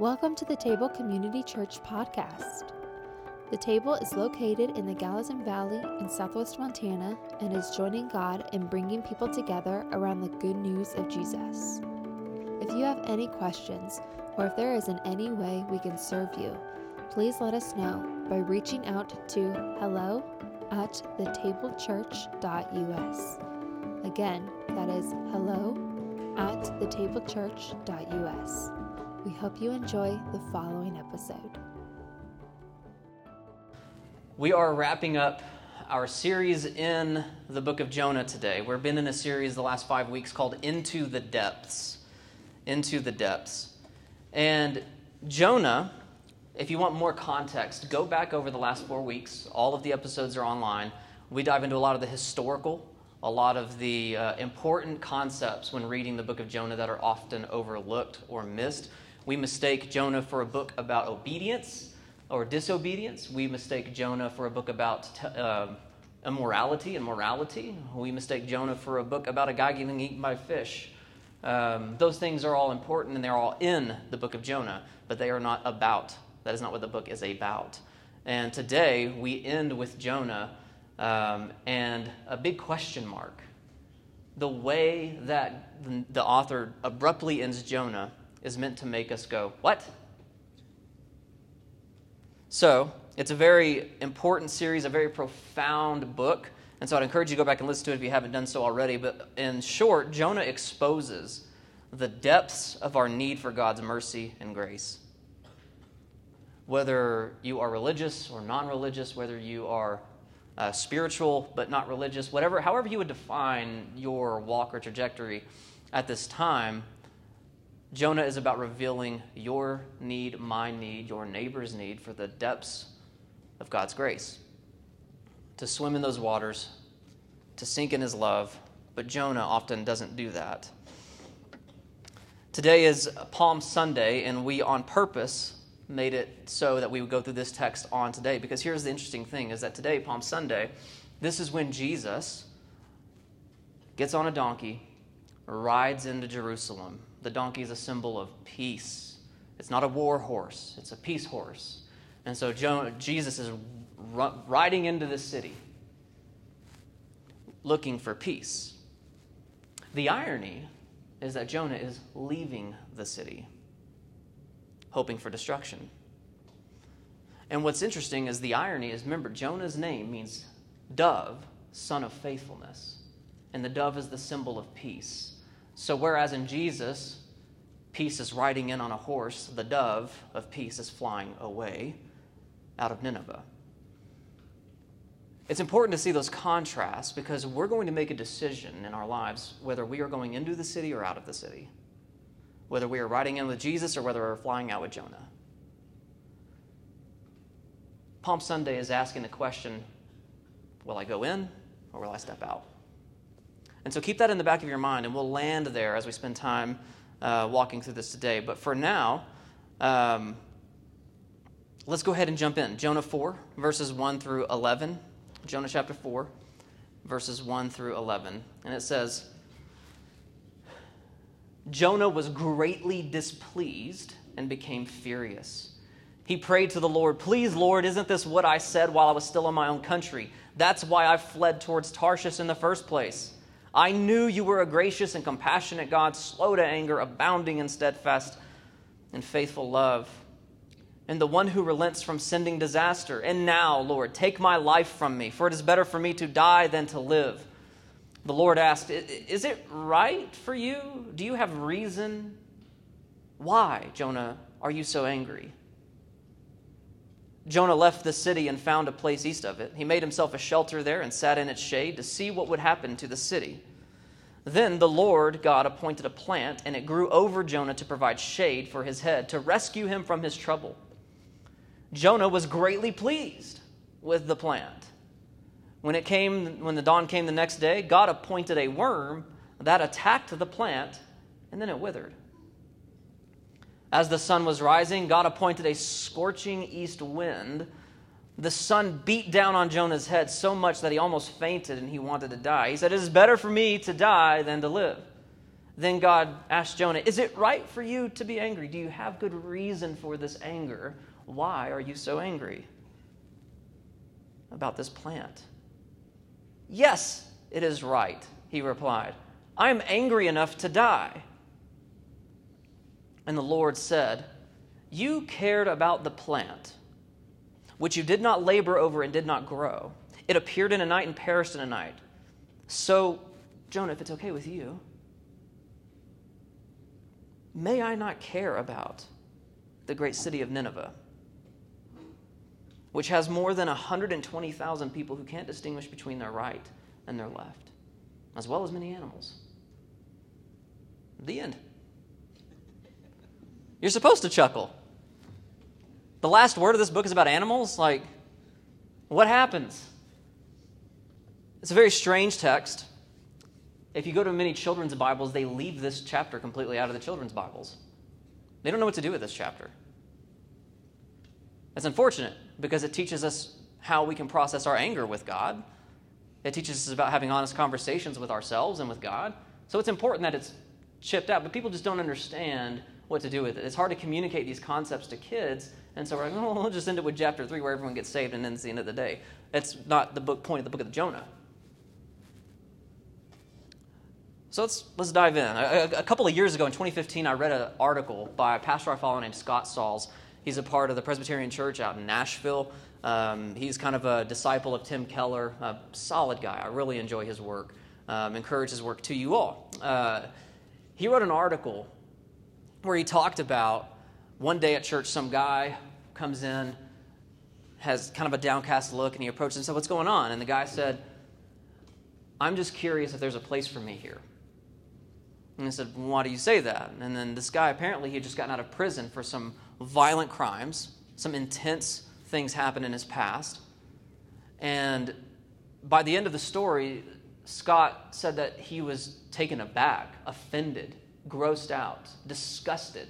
Welcome to the Table Community Church podcast. The Table is located in the Gallatin Valley in southwest Montana and is joining God in bringing people together around the good news of Jesus. If you have any questions or if there is in any way we can serve you, please let us know by reaching out to hello at thetablechurch.us. Again, that is hello at thetablechurch.us. We hope you enjoy the following episode. We are wrapping up our series in the book of Jonah today. We've been in a series the last five weeks called Into the Depths. Into the Depths. And Jonah, if you want more context, go back over the last four weeks. All of the episodes are online. We dive into a lot of the historical, a lot of the uh, important concepts when reading the book of Jonah that are often overlooked or missed. We mistake Jonah for a book about obedience or disobedience. We mistake Jonah for a book about uh, immorality and morality. We mistake Jonah for a book about a guy getting eaten by fish. Um, those things are all important and they're all in the book of Jonah, but they are not about. That is not what the book is about. And today we end with Jonah um, and a big question mark. The way that the author abruptly ends Jonah is meant to make us go, What? So, it's a very important series, a very profound book. And so I'd encourage you to go back and listen to it if you haven't done so already. But in short, Jonah exposes the depths of our need for God's mercy and grace. Whether you are religious or non religious, whether you are uh, spiritual but not religious, whatever, however you would define your walk or trajectory at this time, Jonah is about revealing your need, my need, your neighbor's need for the depths of God's grace. To swim in those waters, to sink in his love, but Jonah often doesn't do that. Today is Palm Sunday, and we on purpose made it so that we would go through this text on today because here's the interesting thing is that today, Palm Sunday, this is when Jesus gets on a donkey, rides into Jerusalem the donkey is a symbol of peace. It's not a war horse, it's a peace horse. And so Jesus is riding into the city looking for peace. The irony is that Jonah is leaving the city, hoping for destruction. And what's interesting is the irony is remember, Jonah's name means dove, son of faithfulness. And the dove is the symbol of peace. So, whereas in Jesus, peace is riding in on a horse, the dove of peace is flying away out of Nineveh. It's important to see those contrasts because we're going to make a decision in our lives whether we are going into the city or out of the city, whether we are riding in with Jesus or whether we're flying out with Jonah. Palm Sunday is asking the question will I go in or will I step out? And so keep that in the back of your mind, and we'll land there as we spend time uh, walking through this today. But for now, um, let's go ahead and jump in. Jonah 4, verses 1 through 11. Jonah chapter 4, verses 1 through 11. And it says Jonah was greatly displeased and became furious. He prayed to the Lord, Please, Lord, isn't this what I said while I was still in my own country? That's why I fled towards Tarshish in the first place. I knew you were a gracious and compassionate God, slow to anger, abounding in steadfast and faithful love, and the one who relents from sending disaster. And now, Lord, take my life from me, for it is better for me to die than to live. The Lord asked, Is it right for you? Do you have reason? Why, Jonah, are you so angry? Jonah left the city and found a place east of it. He made himself a shelter there and sat in its shade to see what would happen to the city. Then the Lord God appointed a plant, and it grew over Jonah to provide shade for his head, to rescue him from his trouble. Jonah was greatly pleased with the plant. When it came when the dawn came the next day, God appointed a worm that attacked the plant, and then it withered. As the sun was rising, God appointed a scorching east wind. The sun beat down on Jonah's head so much that he almost fainted and he wanted to die. He said, It is better for me to die than to live. then God asked Jonah, Is it right for you to be angry? Do you have good reason for this anger? Why are you so angry about this plant? Yes, it is right, he replied. I am angry enough to die. And the Lord said, You cared about the plant, which you did not labor over and did not grow. It appeared in a night and perished in a night. So, Jonah, if it's okay with you, may I not care about the great city of Nineveh, which has more than 120,000 people who can't distinguish between their right and their left, as well as many animals. The end. You're supposed to chuckle. The last word of this book is about animals. Like, what happens? It's a very strange text. If you go to many children's Bibles, they leave this chapter completely out of the children's Bibles. They don't know what to do with this chapter. It's unfortunate because it teaches us how we can process our anger with God. It teaches us about having honest conversations with ourselves and with God. So it's important that it's chipped out, but people just don't understand what to do with it. It's hard to communicate these concepts to kids, and so we're like, oh, we'll just end it with chapter three where everyone gets saved and then it's the end of the day. That's not the book point of the book of Jonah. So let's, let's dive in. A, a, couple of years ago, in 2015, I read an article by a pastor I follow named Scott Sauls. He's a part of the Presbyterian Church out in Nashville. Um, he's kind of a disciple of Tim Keller, a solid guy. I really enjoy his work, um, encourage his work to you all. Uh, he wrote an article where he talked about one day at church, some guy comes in, has kind of a downcast look, and he approaches and said, What's going on? And the guy said, I'm just curious if there's a place for me here. And I said, Why do you say that? And then this guy, apparently, he had just gotten out of prison for some violent crimes, some intense things happened in his past. And by the end of the story, Scott said that he was taken aback, offended, grossed out, disgusted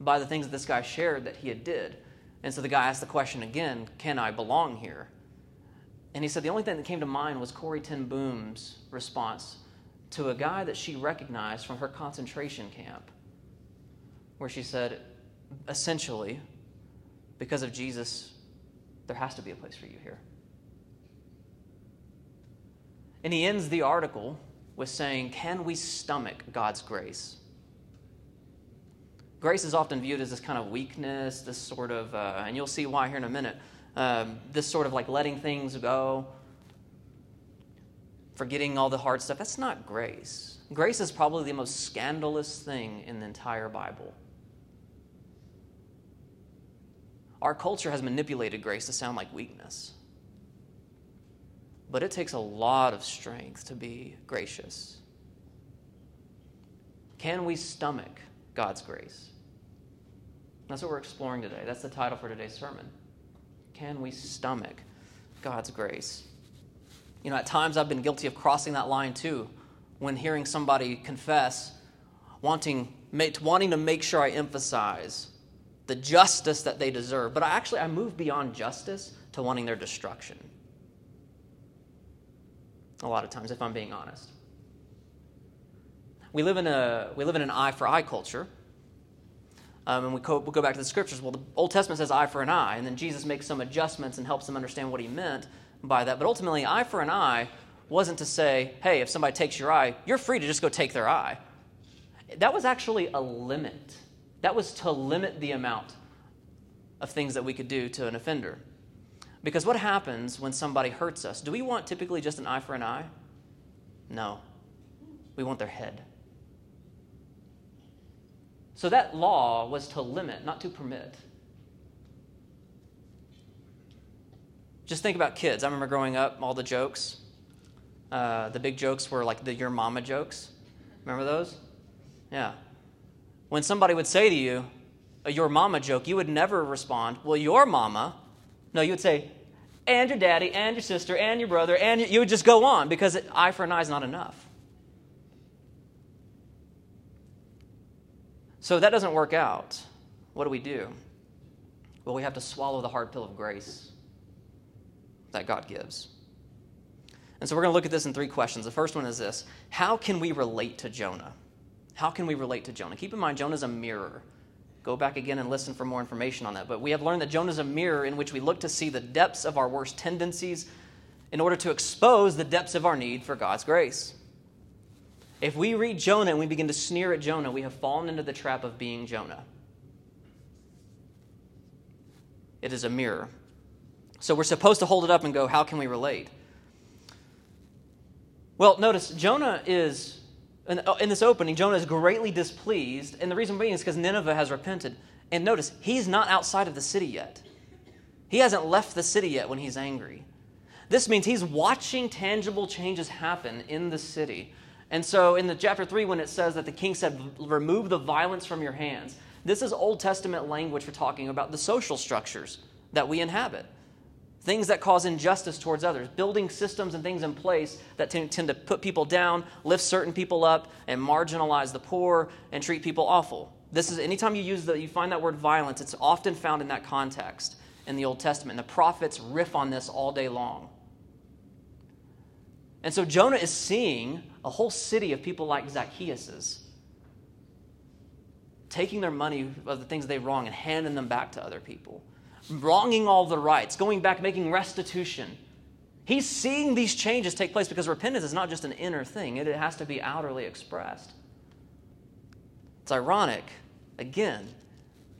by the things that this guy shared that he had did. And so the guy asked the question again, can I belong here? And he said the only thing that came to mind was Corrie ten Boom's response to a guy that she recognized from her concentration camp, where she said, essentially, because of Jesus, there has to be a place for you here. And he ends the article with saying, Can we stomach God's grace? Grace is often viewed as this kind of weakness, this sort of, uh, and you'll see why here in a minute, um, this sort of like letting things go, forgetting all the hard stuff. That's not grace. Grace is probably the most scandalous thing in the entire Bible. Our culture has manipulated grace to sound like weakness. But it takes a lot of strength to be gracious. Can we stomach God's grace? That's what we're exploring today. That's the title for today's sermon. Can we stomach God's grace? You know, at times I've been guilty of crossing that line too when hearing somebody confess, wanting, wanting to make sure I emphasize the justice that they deserve. But I actually, I move beyond justice to wanting their destruction. A lot of times, if I'm being honest. We live in, a, we live in an eye for eye culture. Um, and we we'll go back to the scriptures. Well, the Old Testament says eye for an eye, and then Jesus makes some adjustments and helps them understand what he meant by that. But ultimately, eye for an eye wasn't to say, hey, if somebody takes your eye, you're free to just go take their eye. That was actually a limit. That was to limit the amount of things that we could do to an offender. Because what happens when somebody hurts us? Do we want typically just an eye for an eye? No. We want their head. So that law was to limit, not to permit. Just think about kids. I remember growing up, all the jokes. Uh, the big jokes were like the your mama jokes. Remember those? Yeah. When somebody would say to you, a your mama joke, you would never respond, well, your mama. No, you would say, and your daddy, and your sister, and your brother, and you would just go on because eye for an eye is not enough. So that doesn't work out. What do we do? Well, we have to swallow the hard pill of grace that God gives. And so we're going to look at this in three questions. The first one is this How can we relate to Jonah? How can we relate to Jonah? Keep in mind, Jonah's a mirror. Go back again and listen for more information on that. But we have learned that Jonah is a mirror in which we look to see the depths of our worst tendencies in order to expose the depths of our need for God's grace. If we read Jonah and we begin to sneer at Jonah, we have fallen into the trap of being Jonah. It is a mirror. So we're supposed to hold it up and go, how can we relate? Well, notice Jonah is, Uh, in this opening, Jonah is greatly displeased. And the reason being is because Nineveh has repented. And notice, he's not outside of the city yet. He hasn't left the city yet when he's angry. This means he's watching tangible changes happen in the city. And so in the chapter 3, when it says that the king said, Remove the violence from your hands, this is Old Testament language for talking about the social structures that we inhabit. Things that cause injustice towards others, building systems and things in place that tend, tend to put people down, lift certain people up, and marginalize the poor and treat people awful. This is anytime you use the you find that word violence, it's often found in that context in the Old Testament. And The prophets riff on this all day long. And so Jonah is seeing a whole city of people like Zacchaeus's taking their money of the things they wrong and handing them back to other people, wronging all the rights, going back, making restitution. He's seeing these changes take place because repentance is not just an inner thing, it has to be outwardly expressed. It's ironic, again,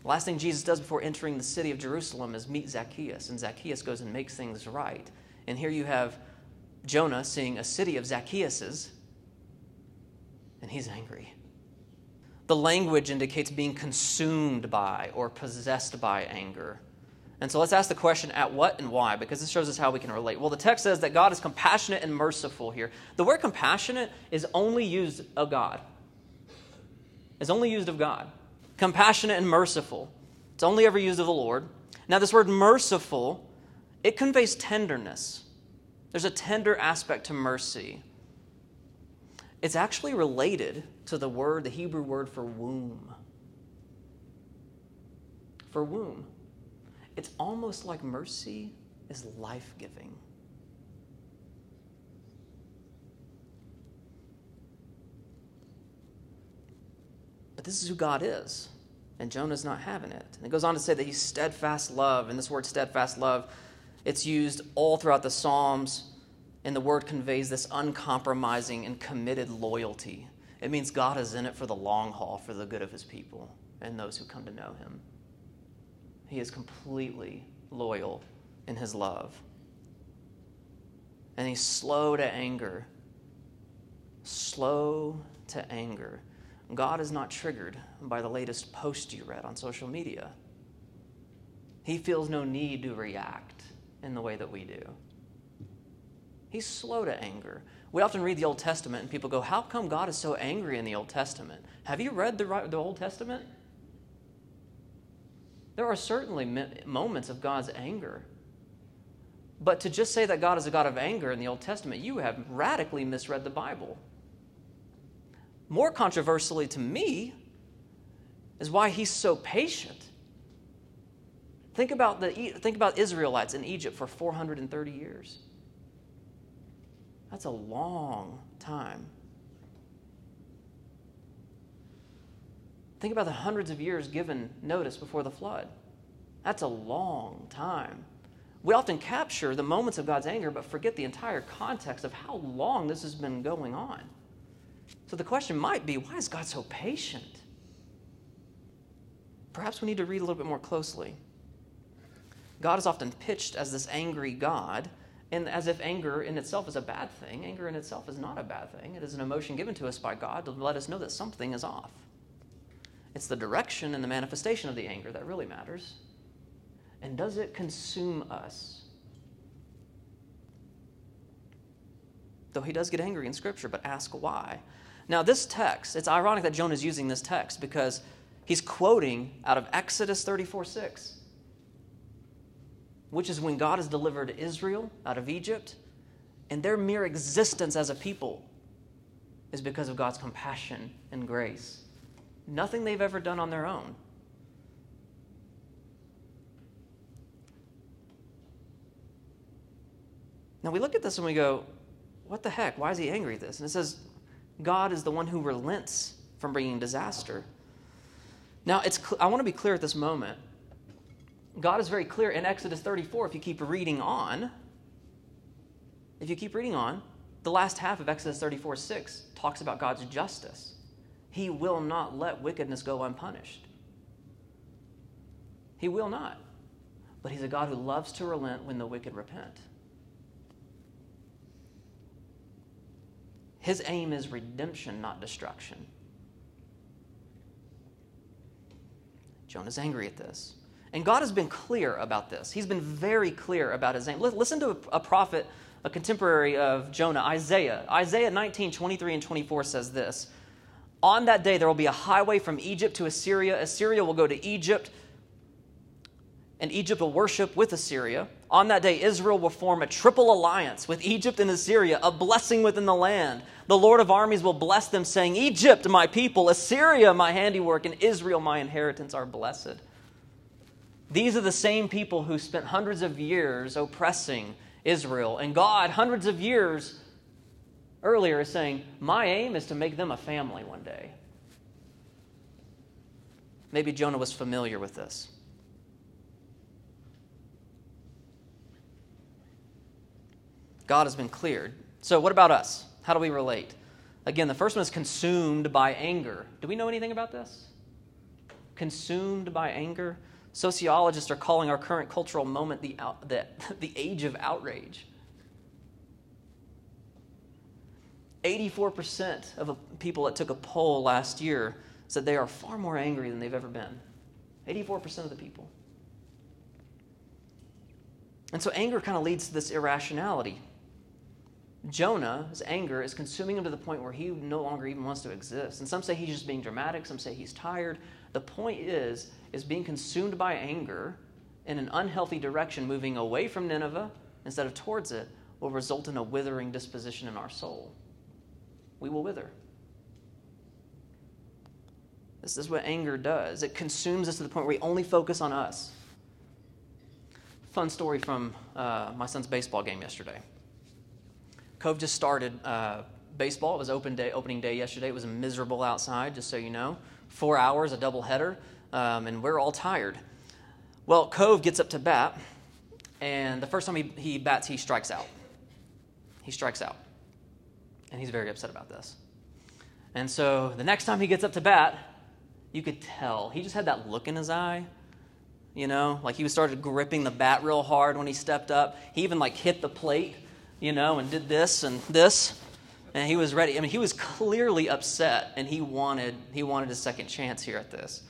the last thing Jesus does before entering the city of Jerusalem is meet Zacchaeus, and Zacchaeus goes and makes things right. And here you have Jonah seeing a city of Zacchaeuses, and he's angry. The language indicates being consumed by or possessed by anger. And so let's ask the question at what and why, because this shows us how we can relate. Well, the text says that God is compassionate and merciful here. The word compassionate is only used of God. It's only used of God. Compassionate and merciful. It's only ever used of the Lord. Now, this word merciful, it conveys tenderness. There's a tender aspect to mercy. It's actually related to the word, the Hebrew word for womb. For womb. It's almost like mercy is life giving. But this is who God is, and Jonah's not having it. And it goes on to say that he's steadfast love, and this word steadfast love, it's used all throughout the Psalms and the word conveys this uncompromising and committed loyalty. It means God is in it for the long haul for the good of his people and those who come to know him. He is completely loyal in his love. And he's slow to anger. Slow to anger. God is not triggered by the latest post you read on social media. He feels no need to react in the way that we do. He's slow to anger. We often read the Old Testament and people go, How come God is so angry in the Old Testament? Have you read the, the Old Testament? There are certainly moments of God's anger. But to just say that God is a God of anger in the Old Testament, you have radically misread the Bible. More controversially to me is why he's so patient. Think about, the, think about Israelites in Egypt for 430 years. That's a long time. Think about the hundreds of years given notice before the flood. That's a long time. We often capture the moments of God's anger, but forget the entire context of how long this has been going on. So the question might be why is God so patient? Perhaps we need to read a little bit more closely. God is often pitched as this angry God and as if anger in itself is a bad thing. Anger in itself is not a bad thing. It is an emotion given to us by God to let us know that something is off. It's the direction and the manifestation of the anger that really matters. And does it consume us? Though he does get angry in Scripture, but ask why. Now, this text, it's ironic that Jonah is using this text because he's quoting out of Exodus 34 6 which is when God has delivered Israel out of Egypt, and their mere existence as a people is because of God's compassion and grace. Nothing they've ever done on their own. Now we look at this and we go, what the heck? Why is he angry at this? And it says, God is the one who relents from bringing disaster. Now, it's, I want to be clear at this moment. God is very clear in Exodus 34, if you keep reading on, if you keep reading on, the last half of Exodus 34 6 talks about God's justice. He will not let wickedness go unpunished. He will not. But He's a God who loves to relent when the wicked repent. His aim is redemption, not destruction. Jonah's angry at this. And God has been clear about this. He's been very clear about his aim. Listen to a prophet, a contemporary of Jonah, Isaiah. Isaiah 19, 23 and 24 says this On that day there will be a highway from Egypt to Assyria. Assyria will go to Egypt, and Egypt will worship with Assyria. On that day, Israel will form a triple alliance with Egypt and Assyria, a blessing within the land. The Lord of armies will bless them, saying, Egypt, my people, Assyria, my handiwork, and Israel, my inheritance, are blessed. These are the same people who spent hundreds of years oppressing Israel. And God, hundreds of years earlier, is saying, My aim is to make them a family one day. Maybe Jonah was familiar with this. God has been cleared. So, what about us? How do we relate? Again, the first one is consumed by anger. Do we know anything about this? Consumed by anger? Sociologists are calling our current cultural moment the, out, the, the age of outrage. 84% of people that took a poll last year said they are far more angry than they've ever been. 84% of the people. And so anger kind of leads to this irrationality. Jonah's anger is consuming him to the point where he no longer even wants to exist. And some say he's just being dramatic, some say he's tired. The point is, is being consumed by anger in an unhealthy direction, moving away from Nineveh instead of towards it, will result in a withering disposition in our soul. We will wither. This is what anger does. It consumes us to the point where we only focus on us. Fun story from uh, my son's baseball game yesterday. Cove just started uh, baseball. It was open day, opening day yesterday. It was miserable outside, just so you know. Four hours, a double header, um, and we're all tired. Well, Cove gets up to bat, and the first time he, he bats, he strikes out. He strikes out. And he's very upset about this. And so the next time he gets up to bat, you could tell. He just had that look in his eye. You know, like he started gripping the bat real hard when he stepped up. He even like hit the plate you know, and did this and this. And he was ready. I mean, he was clearly upset and he wanted he wanted a second chance here at this.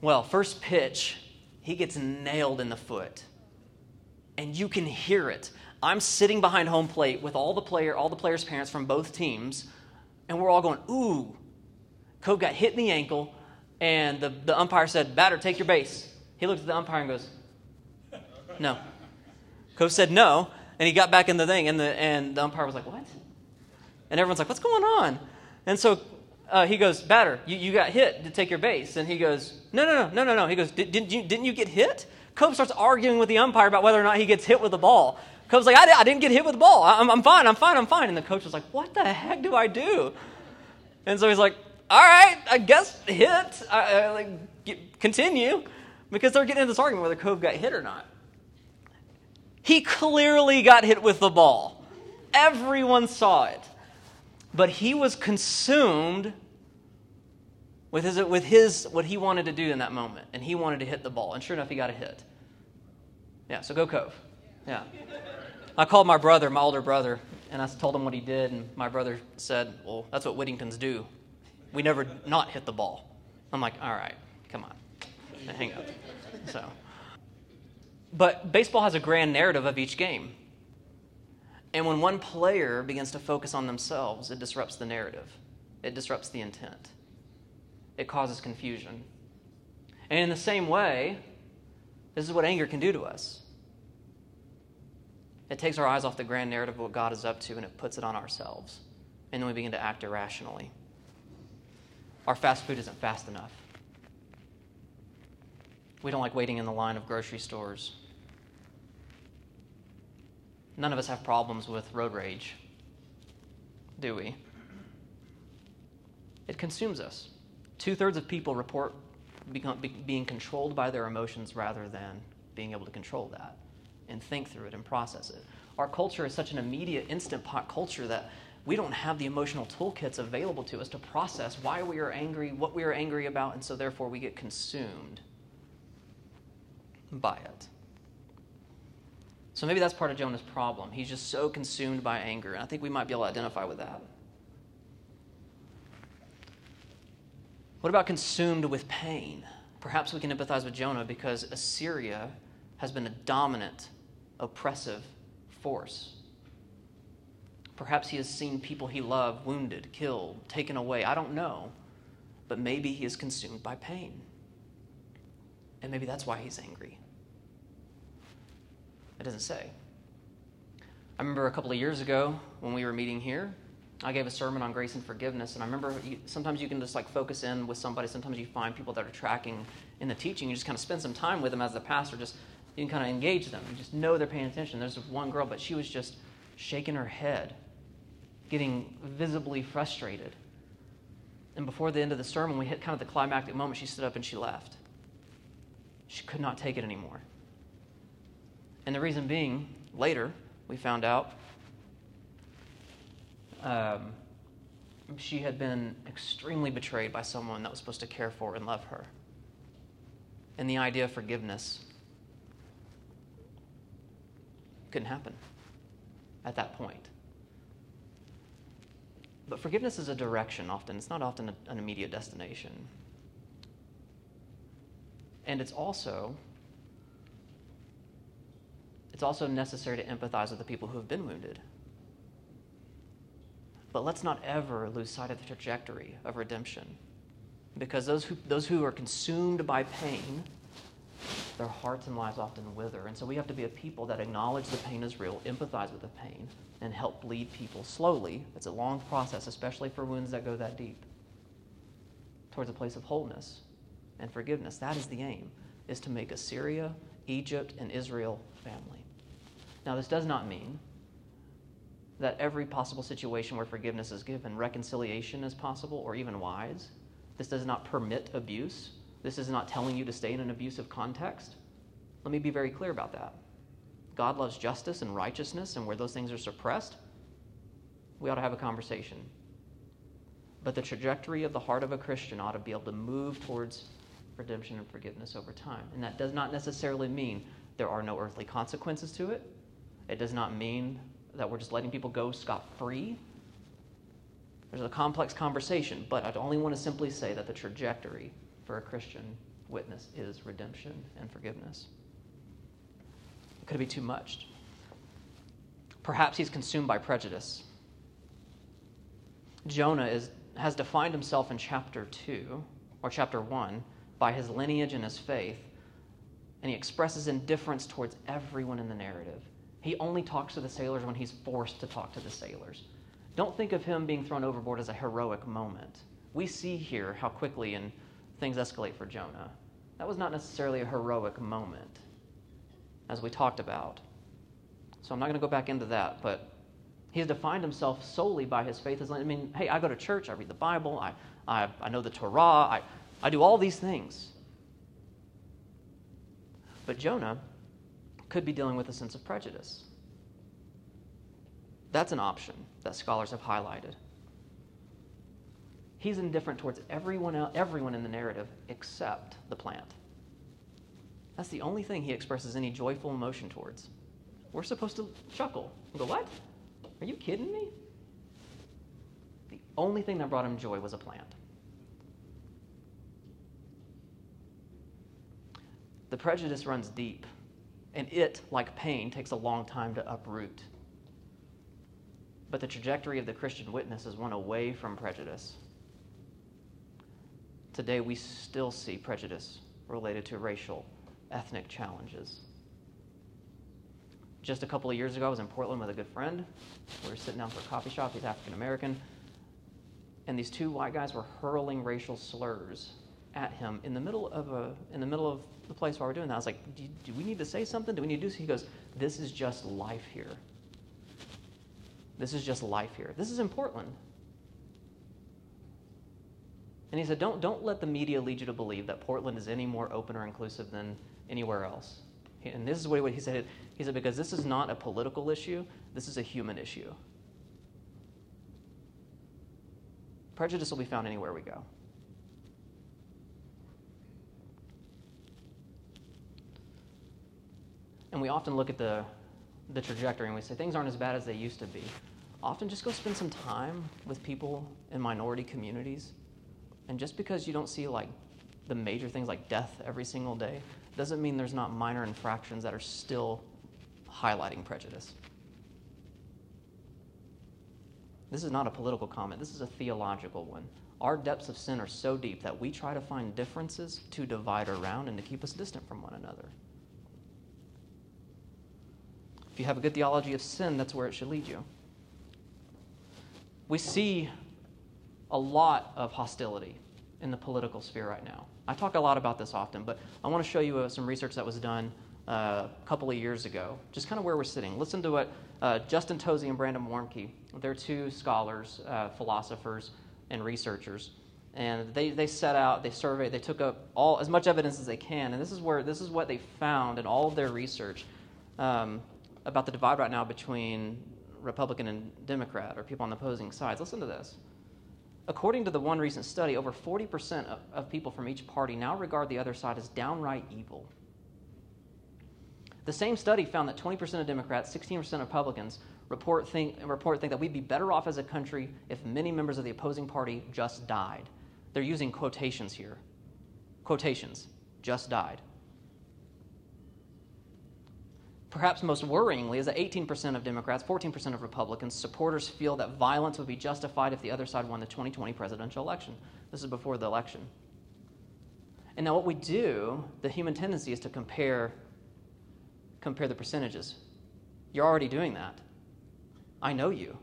Well, first pitch, he gets nailed in the foot. And you can hear it. I'm sitting behind home plate with all the player, all the players' parents from both teams, and we're all going, ooh. Cove got hit in the ankle, and the, the umpire said, Batter, take your base. He looked at the umpire and goes, No. Cove said no, and he got back in the thing, and the, and the umpire was like, What? And everyone's like, What's going on? And so uh, he goes, Batter, you, you got hit to take your base. And he goes, No, no, no, no, no, no. He goes, Didn't you, didn't you get hit? Cove starts arguing with the umpire about whether or not he gets hit with the ball. Cove's like, I, I didn't get hit with the ball. I'm, I'm fine, I'm fine, I'm fine. And the coach was like, What the heck do I do? And so he's like, All right, I guess hit. I, I, like, get, continue. Because they're getting into this argument whether Cove got hit or not. He clearly got hit with the ball. Everyone saw it. But he was consumed with his, with his what he wanted to do in that moment. And he wanted to hit the ball. And sure enough, he got a hit. Yeah, so go Cove. Yeah. I called my brother, my older brother, and I told him what he did. And my brother said, Well, that's what Whittingtons do. We never not hit the ball. I'm like, All right, come on. Hang up. So. But baseball has a grand narrative of each game. And when one player begins to focus on themselves, it disrupts the narrative, it disrupts the intent, it causes confusion. And in the same way, this is what anger can do to us. It takes our eyes off the grand narrative of what God is up to and it puts it on ourselves. And then we begin to act irrationally. Our fast food isn't fast enough. We don't like waiting in the line of grocery stores. None of us have problems with road rage, do we? it consumes us. Two thirds of people report become, be, being controlled by their emotions rather than being able to control that and think through it and process it. Our culture is such an immediate, instant pot culture that we don't have the emotional toolkits available to us to process why we are angry, what we are angry about, and so therefore we get consumed by it. So maybe that's part of Jonah's problem. He's just so consumed by anger. And I think we might be able to identify with that. What about consumed with pain? Perhaps we can empathize with Jonah because Assyria has been a dominant, oppressive force. Perhaps he has seen people he loved wounded, killed, taken away. I don't know. But maybe he is consumed by pain. And maybe that's why he's angry. It doesn't say. I remember a couple of years ago when we were meeting here, I gave a sermon on grace and forgiveness, and I remember you, sometimes you can just like focus in with somebody. Sometimes you find people that are tracking in the teaching. You just kind of spend some time with them as the pastor. Just you can kind of engage them. You just know they're paying attention. There's one girl, but she was just shaking her head, getting visibly frustrated. And before the end of the sermon, we hit kind of the climactic moment. She stood up and she left. She could not take it anymore. And the reason being, later we found out um, she had been extremely betrayed by someone that was supposed to care for and love her. And the idea of forgiveness couldn't happen at that point. But forgiveness is a direction often, it's not often an immediate destination. And it's also it's also necessary to empathize with the people who have been wounded. But let's not ever lose sight of the trajectory of redemption. Because those who, those who are consumed by pain, their hearts and lives often wither. And so we have to be a people that acknowledge the pain is real, empathize with the pain, and help lead people slowly. It's a long process, especially for wounds that go that deep, towards a place of wholeness and forgiveness. That is the aim, is to make Assyria, Egypt, and Israel family. Now, this does not mean that every possible situation where forgiveness is given, reconciliation is possible or even wise. This does not permit abuse. This is not telling you to stay in an abusive context. Let me be very clear about that. God loves justice and righteousness, and where those things are suppressed, we ought to have a conversation. But the trajectory of the heart of a Christian ought to be able to move towards redemption and forgiveness over time. And that does not necessarily mean there are no earthly consequences to it. It does not mean that we're just letting people go scot free. There's a complex conversation, but I'd only want to simply say that the trajectory for a Christian witness is redemption and forgiveness. Could it be too much? Perhaps he's consumed by prejudice. Jonah is, has defined himself in chapter 2 or chapter 1 by his lineage and his faith, and he expresses indifference towards everyone in the narrative. He only talks to the sailors when he's forced to talk to the sailors. Don't think of him being thrown overboard as a heroic moment. We see here how quickly and things escalate for Jonah. That was not necessarily a heroic moment, as we talked about. So I'm not going to go back into that, but he has defined himself solely by his faith. I mean, hey, I go to church, I read the Bible, I, I, I know the Torah, I, I do all these things. But Jonah could be dealing with a sense of prejudice. That's an option that scholars have highlighted. He's indifferent towards everyone, else, everyone in the narrative except the plant. That's the only thing he expresses any joyful emotion towards. We're supposed to chuckle and go, What? Are you kidding me? The only thing that brought him joy was a plant. The prejudice runs deep and it, like pain, takes a long time to uproot. But the trajectory of the Christian witness is one away from prejudice. Today, we still see prejudice related to racial, ethnic challenges. Just a couple of years ago, I was in Portland with a good friend. We were sitting down for a coffee shop. He's African American. And these two white guys were hurling racial slurs at him in the middle of a in the middle of the place while we're doing that. I was like, do, do we need to say something? Do we need to do? He goes, this is just life here. This is just life here. This is in Portland. And he said, don't, don't let the media lead you to believe that Portland is any more open or inclusive than anywhere else. And this is what he said. He said, because this is not a political issue, this is a human issue. Prejudice will be found anywhere we go. And we often look at the, the trajectory and we say things aren't as bad as they used to be. Often just go spend some time with people in minority communities. And just because you don't see like the major things like death every single day doesn't mean there's not minor infractions that are still highlighting prejudice. This is not a political comment, this is a theological one. Our depths of sin are so deep that we try to find differences to divide around and to keep us distant from one another. If you have a good theology of sin, that's where it should lead you. We see a lot of hostility in the political sphere right now. I talk a lot about this often, but I want to show you uh, some research that was done uh, a couple of years ago, just kind of where we're sitting. Listen to what uh, Justin Tosi and Brandon Warmke, they're two scholars, uh, philosophers, and researchers. And they, they set out, they surveyed, they took up all as much evidence as they can, and this is where this is what they found in all of their research. Um, about the divide right now between Republican and Democrat or people on the opposing sides. Listen to this. According to the one recent study, over 40% of, of people from each party now regard the other side as downright evil. The same study found that 20% of Democrats, 16% of Republicans report think, report think that we'd be better off as a country if many members of the opposing party just died. They're using quotations here. Quotations. Just died. Perhaps most worryingly is that 18% of Democrats, 14% of Republicans, supporters feel that violence would be justified if the other side won the 2020 presidential election. This is before the election. And now, what we do, the human tendency is to compare, compare the percentages. You're already doing that. I know you.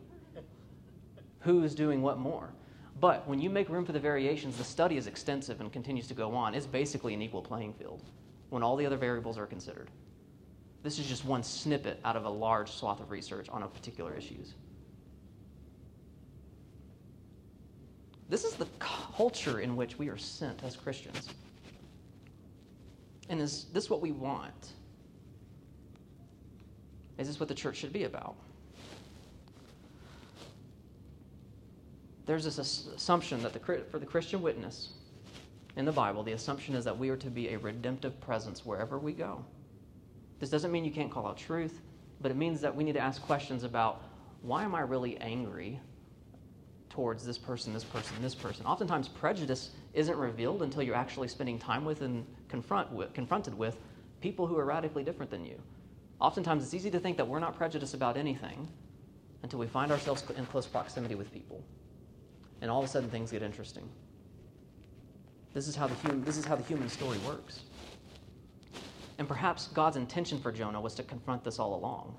Who's doing what more? But when you make room for the variations, the study is extensive and continues to go on. It's basically an equal playing field when all the other variables are considered. This is just one snippet out of a large swath of research on a particular issues. This is the culture in which we are sent as Christians. And is this what we want? Is this what the church should be about? There's this assumption that the, for the Christian witness in the Bible, the assumption is that we are to be a redemptive presence wherever we go. This doesn't mean you can't call out truth, but it means that we need to ask questions about why am I really angry towards this person, this person, this person? Oftentimes, prejudice isn't revealed until you're actually spending time with and confront with, confronted with people who are radically different than you. Oftentimes, it's easy to think that we're not prejudiced about anything until we find ourselves in close proximity with people. And all of a sudden, things get interesting. This is how the human, this is how the human story works. And perhaps God's intention for Jonah was to confront this all along.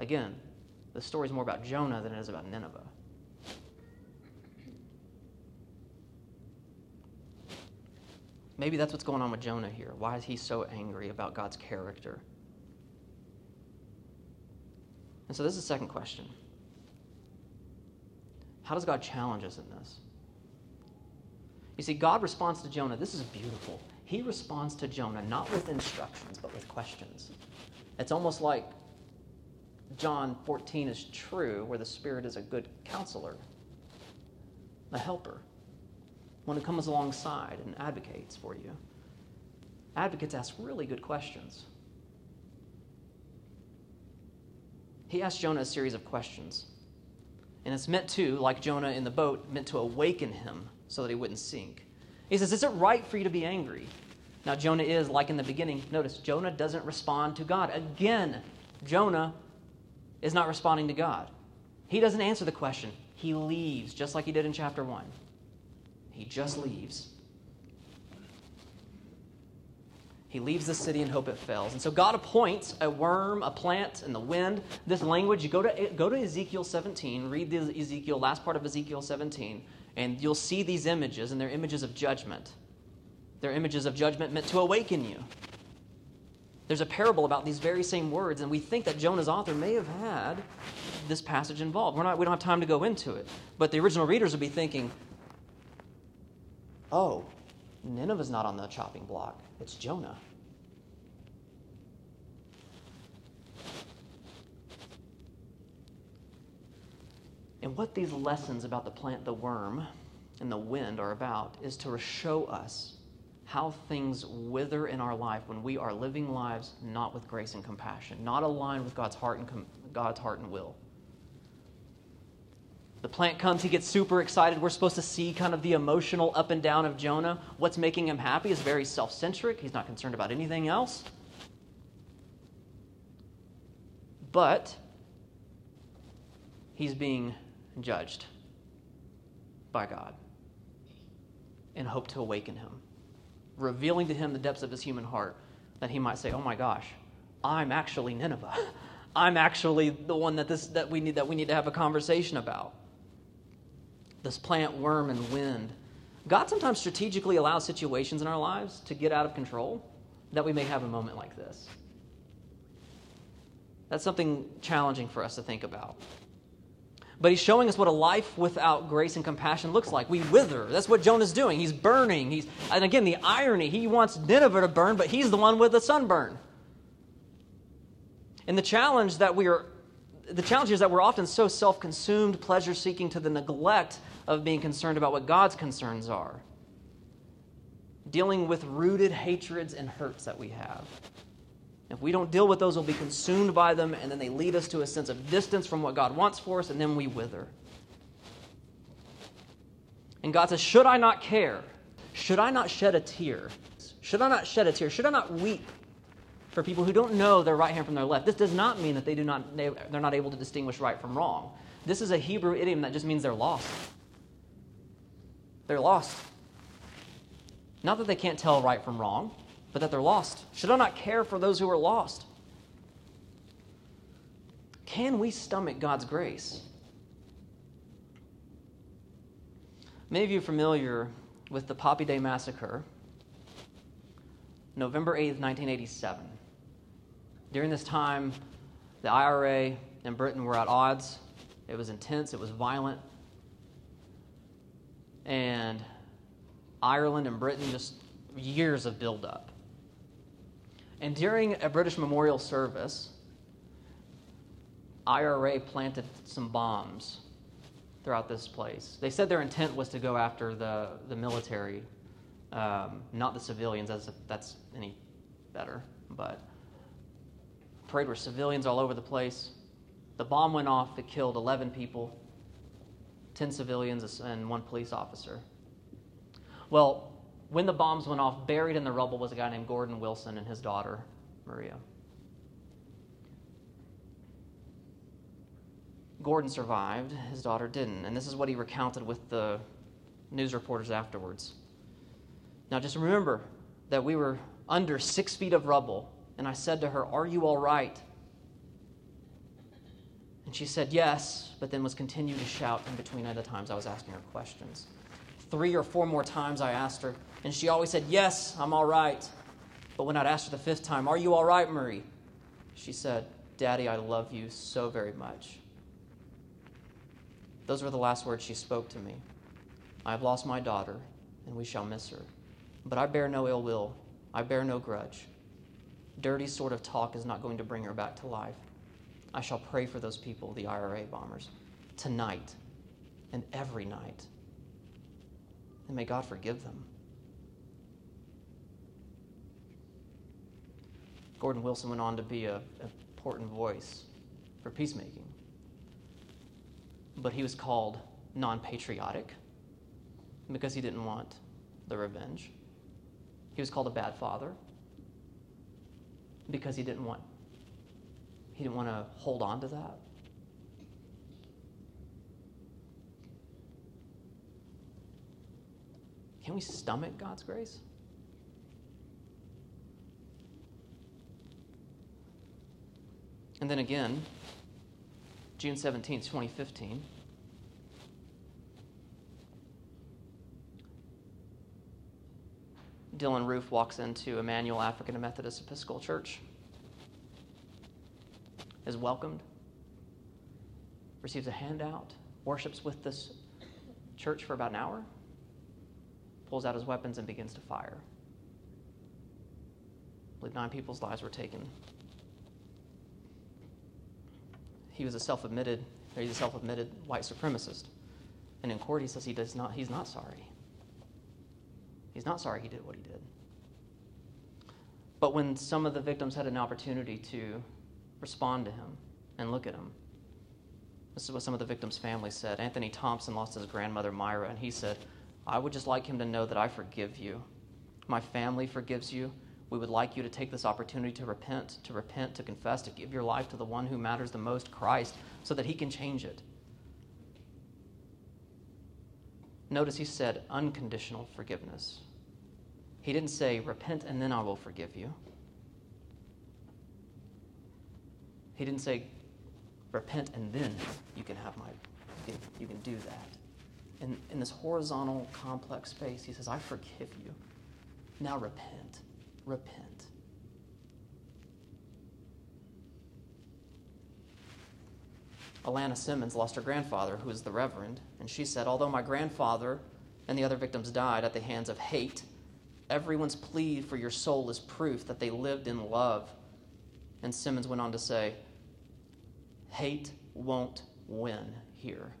Again, the story is more about Jonah than it is about Nineveh. Maybe that's what's going on with Jonah here. Why is he so angry about God's character? And so, this is the second question How does God challenge us in this? You see, God responds to Jonah. This is beautiful he responds to Jonah not with instructions, but with questions. It's almost like John 14 is true, where the Spirit is a good counselor, a helper, one who comes alongside and advocates for you. Advocates ask really good questions. He asked Jonah a series of questions. And it's meant to, like Jonah in the boat, meant to awaken him so that he wouldn't sink. He says, Is it right for you to be angry? Now, Jonah is, like in the beginning, notice, Jonah doesn't respond to God. Again, Jonah is not responding to God. He doesn't answer the question. He leaves, just like he did in chapter 1. He just leaves. He leaves the city in hope it fails. And so God appoints a worm, a plant, and the wind. This language, you go to, go to Ezekiel 17, read the Ezekiel, last part of Ezekiel 17, and you'll see these images, and they're images of judgment. They're images of judgment meant to awaken you. There's a parable about these very same words, and we think that Jonah's author may have had this passage involved. We're not, we don't have time to go into it. But the original readers would be thinking, oh, Nineveh's not on the chopping block, it's Jonah. And what these lessons about the plant, the worm, and the wind are about is to show us how things wither in our life when we are living lives not with grace and compassion, not aligned with God's heart and com- God's heart and will. The plant comes, he gets super excited. We're supposed to see kind of the emotional up and down of Jonah. What's making him happy is very self centric. He's not concerned about anything else. But he's being judged by God and hope to awaken him, revealing to him the depths of his human heart that he might say, Oh my gosh, I'm actually Nineveh. I'm actually the one that, this, that, we need, that we need to have a conversation about. This plant, worm, and wind. God sometimes strategically allows situations in our lives to get out of control that we may have a moment like this. That's something challenging for us to think about. But he's showing us what a life without grace and compassion looks like. We wither. That's what Jonah's doing. He's burning. He's, and again, the irony, he wants Nineveh to burn, but he's the one with the sunburn. And the challenge that we are the challenge is that we're often so self-consumed, pleasure-seeking to the neglect of being concerned about what God's concerns are. Dealing with rooted hatreds and hurts that we have. If we don't deal with those, we'll be consumed by them, and then they lead us to a sense of distance from what God wants for us, and then we wither. And God says, Should I not care? Should I not shed a tear? Should I not shed a tear? Should I not weep for people who don't know their right hand from their left? This does not mean that they do not, they, they're not able to distinguish right from wrong. This is a Hebrew idiom that just means they're lost. They're lost. Not that they can't tell right from wrong, but that they're lost? Should I not care for those who are lost? Can we stomach God's grace? Many of you are familiar with the Poppy Day Massacre, November 8th, 1987. During this time, the IRA and Britain were at odds. It was intense, it was violent. And Ireland and Britain, just years of buildup. And during a British memorial service, IRA planted some bombs throughout this place. They said their intent was to go after the, the military, um, not the civilians, as if that's any better. But parade were civilians all over the place. The bomb went off, it killed 11 people, 10 civilians, and one police officer. Well, when the bombs went off, buried in the rubble was a guy named Gordon Wilson and his daughter, Maria. Gordon survived, his daughter didn't. And this is what he recounted with the news reporters afterwards. Now, just remember that we were under six feet of rubble, and I said to her, Are you all right? And she said yes, but then was continuing to shout in between other times I was asking her questions. Three or four more times I asked her, and she always said, Yes, I'm all right. But when I'd asked her the fifth time, Are you all right, Marie? She said, Daddy, I love you so very much. Those were the last words she spoke to me. I have lost my daughter, and we shall miss her. But I bear no ill will, I bear no grudge. Dirty sort of talk is not going to bring her back to life. I shall pray for those people, the IRA bombers, tonight and every night. And may God forgive them. Gordon Wilson went on to be an important voice for peacemaking. But he was called non patriotic because he didn't want the revenge. He was called a bad father because he didn't want he didn't want to hold on to that. Can we stomach God's grace? And then again, June 17th, 2015. Dylann Roof walks into Emanuel African Methodist Episcopal Church, is welcomed, receives a handout, worships with this church for about an hour, pulls out his weapons and begins to fire. I believe nine people's lives were taken. He was a self-admitted, he's a self-admitted white supremacist. And in court he says he does not, he's not sorry. He's not sorry he did what he did. But when some of the victims had an opportunity to respond to him and look at him, this is what some of the victims' families said. Anthony Thompson lost his grandmother, Myra, and he said, I would just like him to know that I forgive you. My family forgives you. We would like you to take this opportunity to repent, to repent, to confess, to give your life to the one who matters the most, Christ, so that he can change it. Notice he said unconditional forgiveness. He didn't say, repent and then I will forgive you. He didn't say, repent and then you can have my, you can, you can do that. In, in this horizontal, complex space, he says, I forgive you. Now repent. Repent. Alana Simmons lost her grandfather, who was the Reverend, and she said, Although my grandfather and the other victims died at the hands of hate, everyone's plea for your soul is proof that they lived in love. And Simmons went on to say, Hate won't win here.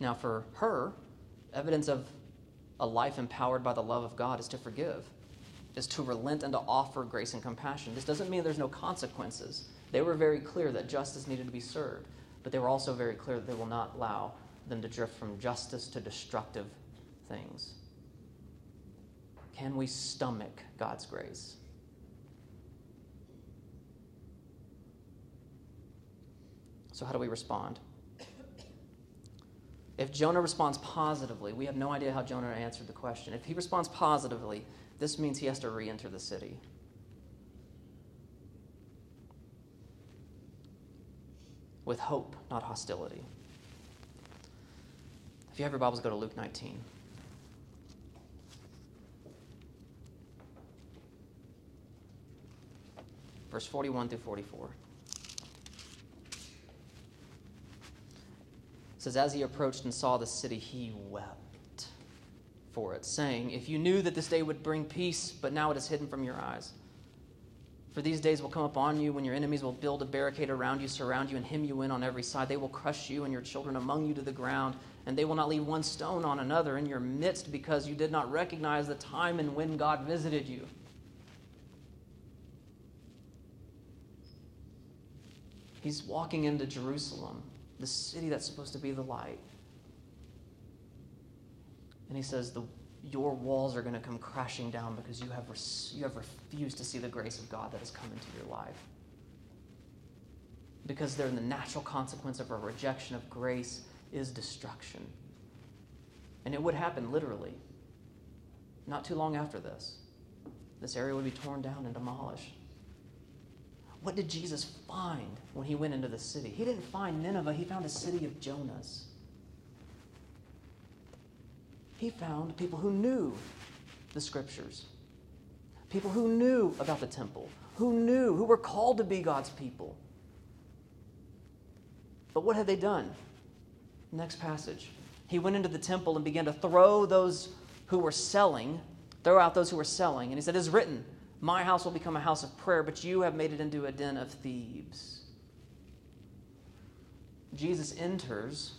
Now, for her, evidence of a life empowered by the love of God is to forgive, is to relent and to offer grace and compassion. This doesn't mean there's no consequences. They were very clear that justice needed to be served, but they were also very clear that they will not allow them to drift from justice to destructive things. Can we stomach God's grace? So, how do we respond? If Jonah responds positively, we have no idea how Jonah answered the question. If he responds positively, this means he has to re enter the city. With hope, not hostility. If you have your Bibles, go to Luke 19. Verse 41 through 44. Says, As he approached and saw the city, he wept for it, saying, If you knew that this day would bring peace, but now it is hidden from your eyes. For these days will come upon you when your enemies will build a barricade around you, surround you, and hem you in on every side. They will crush you and your children among you to the ground, and they will not leave one stone on another in your midst because you did not recognize the time and when God visited you. He's walking into Jerusalem the city that's supposed to be the light. And he says, the, Your walls are going to come crashing down because you have, you have refused to see the grace of God that has come into your life. Because they're the natural consequence of a rejection of grace is destruction. And it would happen literally. Not too long after this, this area would be torn down and demolished. What did Jesus find when he went into the city? He didn't find Nineveh, he found a city of Jonahs. He found people who knew the scriptures, people who knew about the temple, who knew, who were called to be God's people. But what had they done? Next passage. He went into the temple and began to throw those who were selling, throw out those who were selling. And he said, It is written, my house will become a house of prayer, but you have made it into a den of thieves. Jesus enters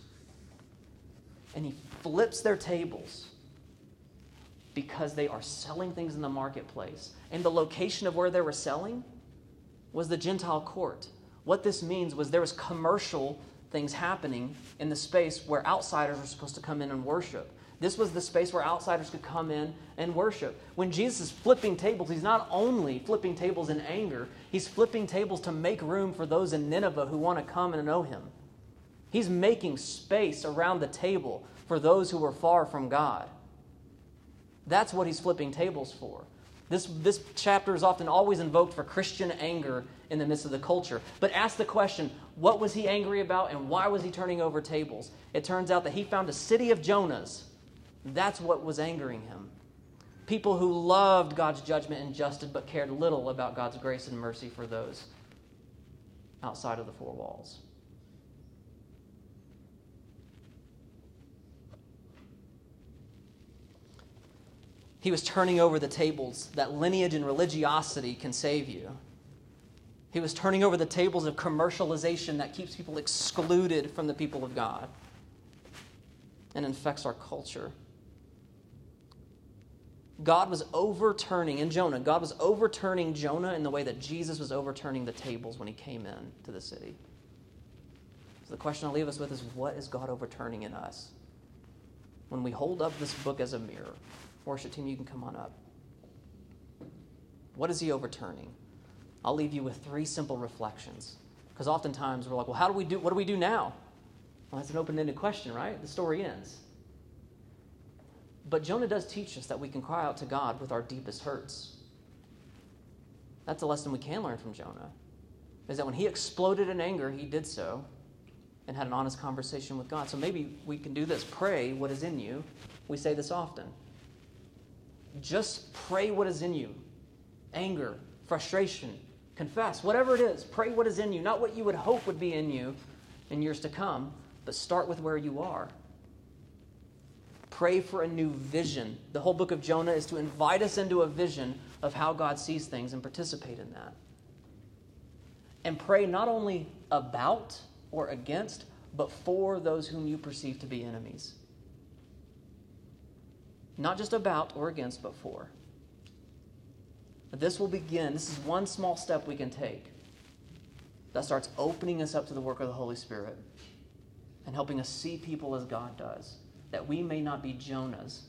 and he flips their tables because they are selling things in the marketplace. And the location of where they were selling was the Gentile court. What this means was there was commercial things happening in the space where outsiders were supposed to come in and worship. This was the space where outsiders could come in and worship. When Jesus is flipping tables, he's not only flipping tables in anger, he's flipping tables to make room for those in Nineveh who want to come and know him. He's making space around the table for those who are far from God. That's what he's flipping tables for. This, this chapter is often always invoked for Christian anger in the midst of the culture. But ask the question what was he angry about and why was he turning over tables? It turns out that he found a city of Jonahs that's what was angering him. People who loved God's judgment and justice but cared little about God's grace and mercy for those outside of the four walls. He was turning over the tables that lineage and religiosity can save you. He was turning over the tables of commercialization that keeps people excluded from the people of God and infects our culture. God was overturning, in Jonah, God was overturning Jonah in the way that Jesus was overturning the tables when he came in to the city. So the question I'll leave us with is what is God overturning in us? When we hold up this book as a mirror, Worship team, you can come on up. What is he overturning? I'll leave you with three simple reflections. Because oftentimes we're like, well, how do we do what do we do now? Well, that's an open-ended question, right? The story ends. But Jonah does teach us that we can cry out to God with our deepest hurts. That's a lesson we can learn from Jonah. Is that when he exploded in anger, he did so and had an honest conversation with God. So maybe we can do this. Pray what is in you. We say this often. Just pray what is in you anger, frustration, confess, whatever it is. Pray what is in you, not what you would hope would be in you in years to come, but start with where you are. Pray for a new vision. The whole book of Jonah is to invite us into a vision of how God sees things and participate in that. And pray not only about or against, but for those whom you perceive to be enemies. Not just about or against, but for. This will begin, this is one small step we can take that starts opening us up to the work of the Holy Spirit and helping us see people as God does, that we may not be Jonahs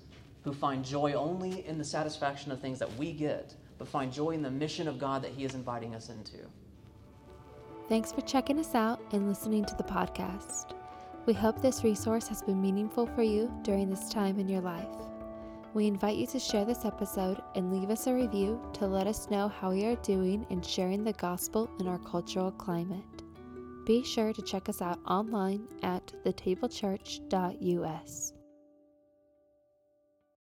who find joy only in the satisfaction of things that we get, but find joy in the mission of God that He is inviting us into. Thanks for checking us out and listening to the podcast. We hope this resource has been meaningful for you during this time in your life. We invite you to share this episode and leave us a review to let us know how we are doing in sharing the gospel in our cultural climate. Be sure to check us out online at thetablechurch.us.